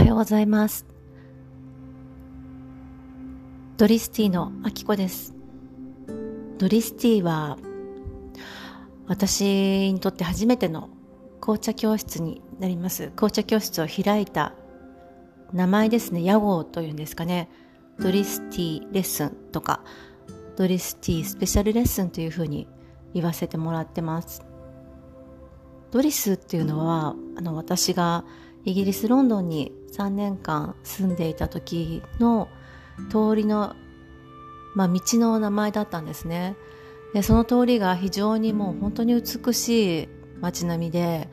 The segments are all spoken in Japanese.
はようございます。ドリスティのあきこです。ドリスティは私にとって初めての紅茶教室になります。紅茶教室を開いた名前ですね。屋号というんですかね。ドリスティレッスンとかドリスティスペシャルレッスンというふうに言わせてもらってます。ドリスっていうのはあの私がイギリス・ロンドンに3年間住んでいた時の通りの、まあ、道の名前だったんですね。でその通りが非常にもう本当に美しい街並みで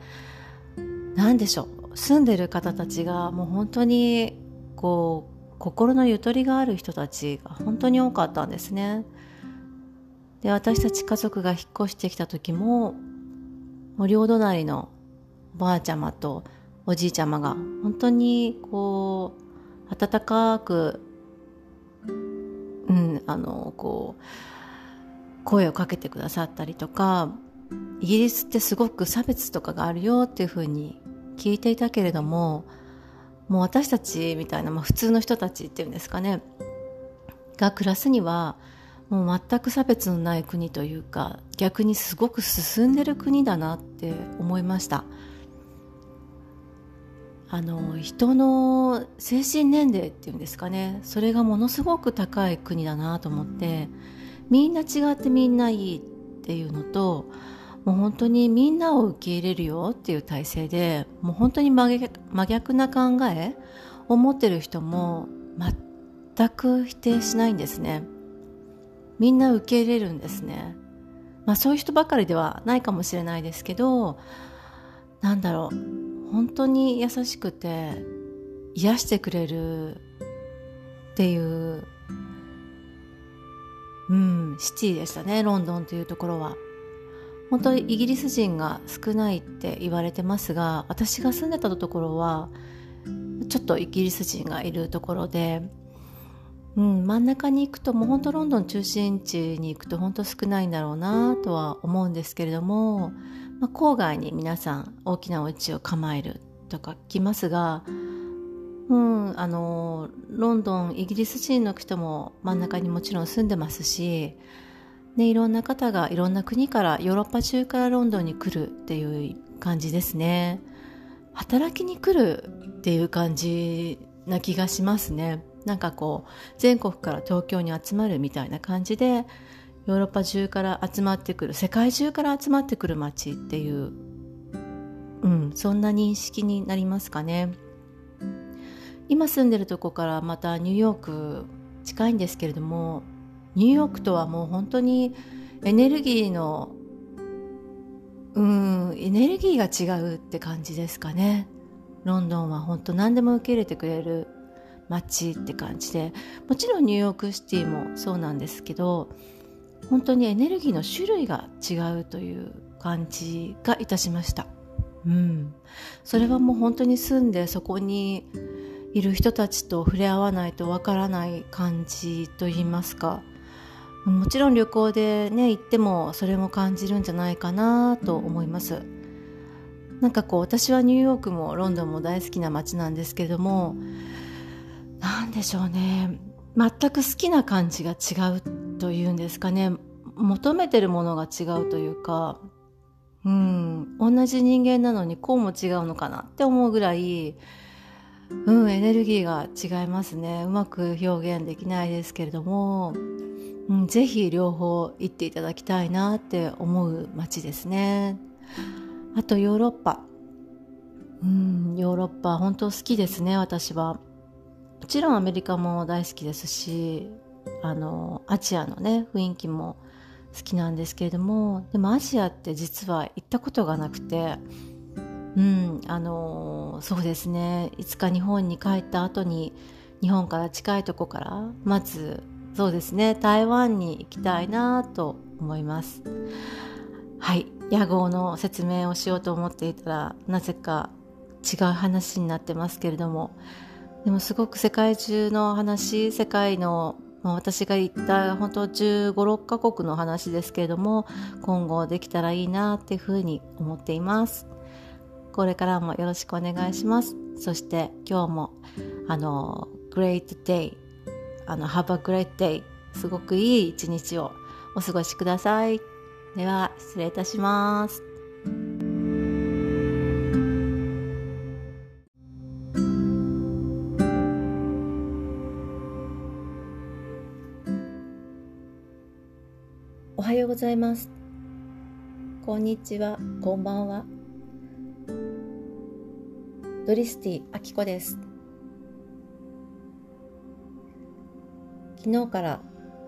何でしょう。住んでる方たちがもう本当にこう心のゆとりがある人たちが本当に多かったんですね。で私たち家族が引っ越してきた時ももう両隣のおばあちゃまとおじいちゃまが本当にこう温かくうんあのこう声をかけてくださったりとかイギリスってすごく差別とかがあるよっていうふうに聞いていたけれどももう私たちみたいな、まあ、普通の人たちっていうんですかねが暮らすにはもう全く差別のない国というか逆にすごく進んでる国だなって思いました。あの人の精神年齢っていうんですかね。それがものすごく高い国だなと思ってみんな違ってみんないいっていうのともう本当にみんなを受け入れるよっていう体制でもう本当に真逆な考えを持ってる人も全く否定しないんですね。みんな受け入れるんですね。まあそういう人ばかりではないかもしれないですけどなんだろう。本当に優しくて癒してくれるっていううんシティでしたねロンドンというところは。本当にイギリス人が少ないって言われてますが私が住んでたところはちょっとイギリス人がいるところで、うん、真ん中に行くともう本当ロンドン中心地に行くと本当少ないんだろうなとは思うんですけれどもまあ、郊外に皆さん大きなお家を構えるとか聞きますが、うん、あのロンドンイギリス人の人も真ん中にもちろん住んでますし、ね、いろんな方がいろんな国からヨーロッパ中からロンドンに来るっていう感じですね。働きに来るっていう感じな気がしますね。なんかこう全国から東京に集まるみたいな感じでヨーロッパ中から集まってくる世界中から集まってくる街っていう、うん、そんな認識になりますかね。今住んでるとこからまたニューヨーク近いんですけれどもニューヨークとはもう本当にエネルギーのうんエネルギーが違うって感じですかね。ロンドンは本当何でも受け入れてくれる街って感じで。もちろんニューヨークシティもそうなんですけど本当にエネルギーの種類が違うという感じがいたしました。うん、それはもう本当に住んでそこにいる人たちと触れ合わないとわからない感じといいますか。もちろん旅行でね行ってもそれも感じるんじゃないかなと思います。なんかこう私はニューヨークもロンドンも大好きな街なんですけども何でしょうね。全く好きな感じが違うというんですかね。求めてるものが違うというかうん同じ人間なのにこうも違うのかなって思うぐらいうんエネルギーが違いますね。うまく表現できないですけれども、うん、ぜひ両方行っていただきたいなって思う街ですね。あとヨーロッパ。うんヨーロッパ本当好きですね私は。もちろんアメリカも大好きですしあのアジアのね雰囲気も好きなんですけれどもでもアジアって実は行ったことがなくてうんあのそうですね。いつか日本に帰った後に日本から近いとこからまずそうですね台湾に行きたいなと思います。はい。屋号の説明をしようと思っていたらなぜか違う話になってますけれどもでもすごく世界中の話世界の、私が行った本当15、6カ国の話ですけれども今後できたらいいなっていうふうに思っています。これからもよろしくお願いします。そして今日もあの Great Day あの Have a great day すごくいい一日をお過ごしくださいでは失礼いたしますはようございます。こんにちは。こんばんは。ドリスティアキコです。昨日から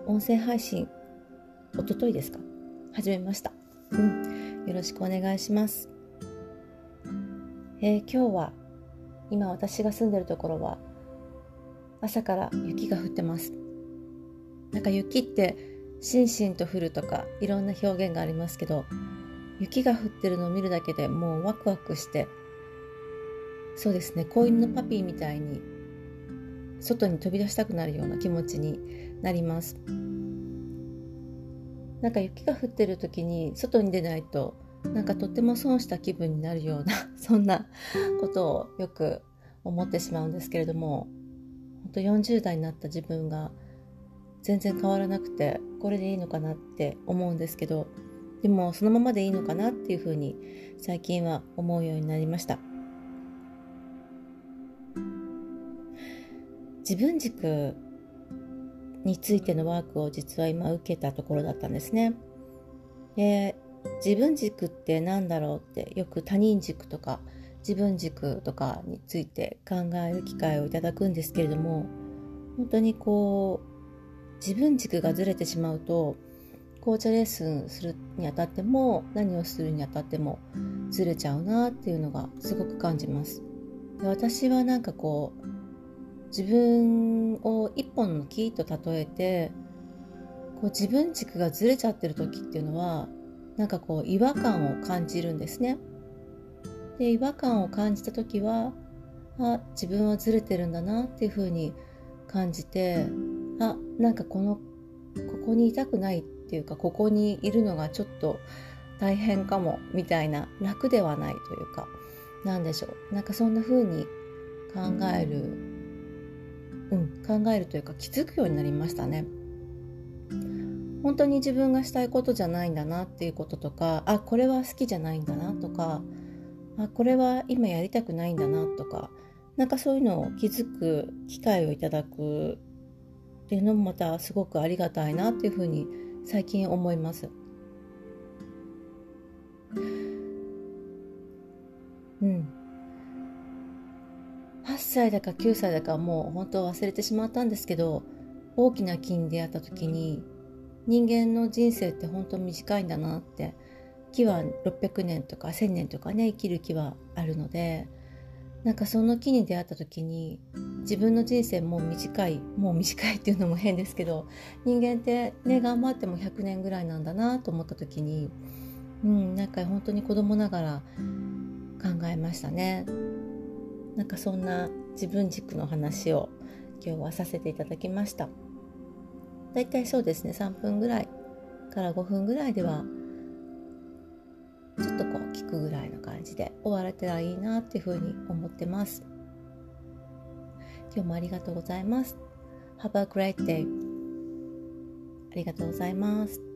音声配信おとといですか？始めました。うん。よろしくお願いします。えー、今日は今私が住んでるところは朝から雪が降ってます。なんか雪ってしんしんと降るとかいろんな表現がありますけど雪が降ってるのを見るだけでもうワクワクしてそうですね子犬のパピーみたいに外に飛び出したくなるような気持ちになります。なんか雪が降ってる時に外に出ないとなんかとっても損した気分になるような そんなことをよく思ってしまうんですけれども本当40代になった自分が全然変わらなくてこれでいいのかなって思うんですけどでもそのままでいいのかなっていうふうに最近は思うようになりました自分軸についてのワークを実は今受けたところだったんですね。で自分軸って何だろうってよく他人軸とか自分軸とかについて考える機会をいただくんですけれども本当にこう自分軸がずれてしまうと紅茶レッスンするにあたっても何をするにあたってもずれちゃうなっていうのがすごく感じます。で私はなんかこう自分を一本の木と例えてこう自分軸がずれちゃってる時っていうのはなんかこう違和感を感じるんですね。で違和感を感じた時はあ自分はずれてるんだなっていうふうに感じてあなんかこのここにいたくないっていうかここにいるのがちょっと大変かもみたいな楽ではないというかなんでしょうなんかそんな風に考えるうん、考えるというか気づくようになりましたね。本当に自分がしたいことじゃないんだなっていうこととかあこれは好きじゃないんだなとかあこれは今やりたくないんだなとかなんかそういうのを気づく機会をいただくっていうのもまたすごくありがたいなっていうふうに最近思います。うん8歳だか9歳だかもう本当忘れてしまったんですけど大きな木に出会った時に人間の人生って本当短いんだなって木は600年とか1000年とかね生きる木はあるのでなんかその木に出会った時に自分の人生もう短いもう短いっていうのも変ですけど人間ってね頑張っても100年ぐらいなんだなと思った時にうんなんか本当に子供ながら考えましたね。なんかそんな自分軸の話を今日はさせていただきましただいたいそうですね3分ぐらいから5分ぐらいではちょっと聞くぐらいの感じで終われたらいいなっていうふうに思ってます。今日もありがとうございます。Have a great day ありがとうございます。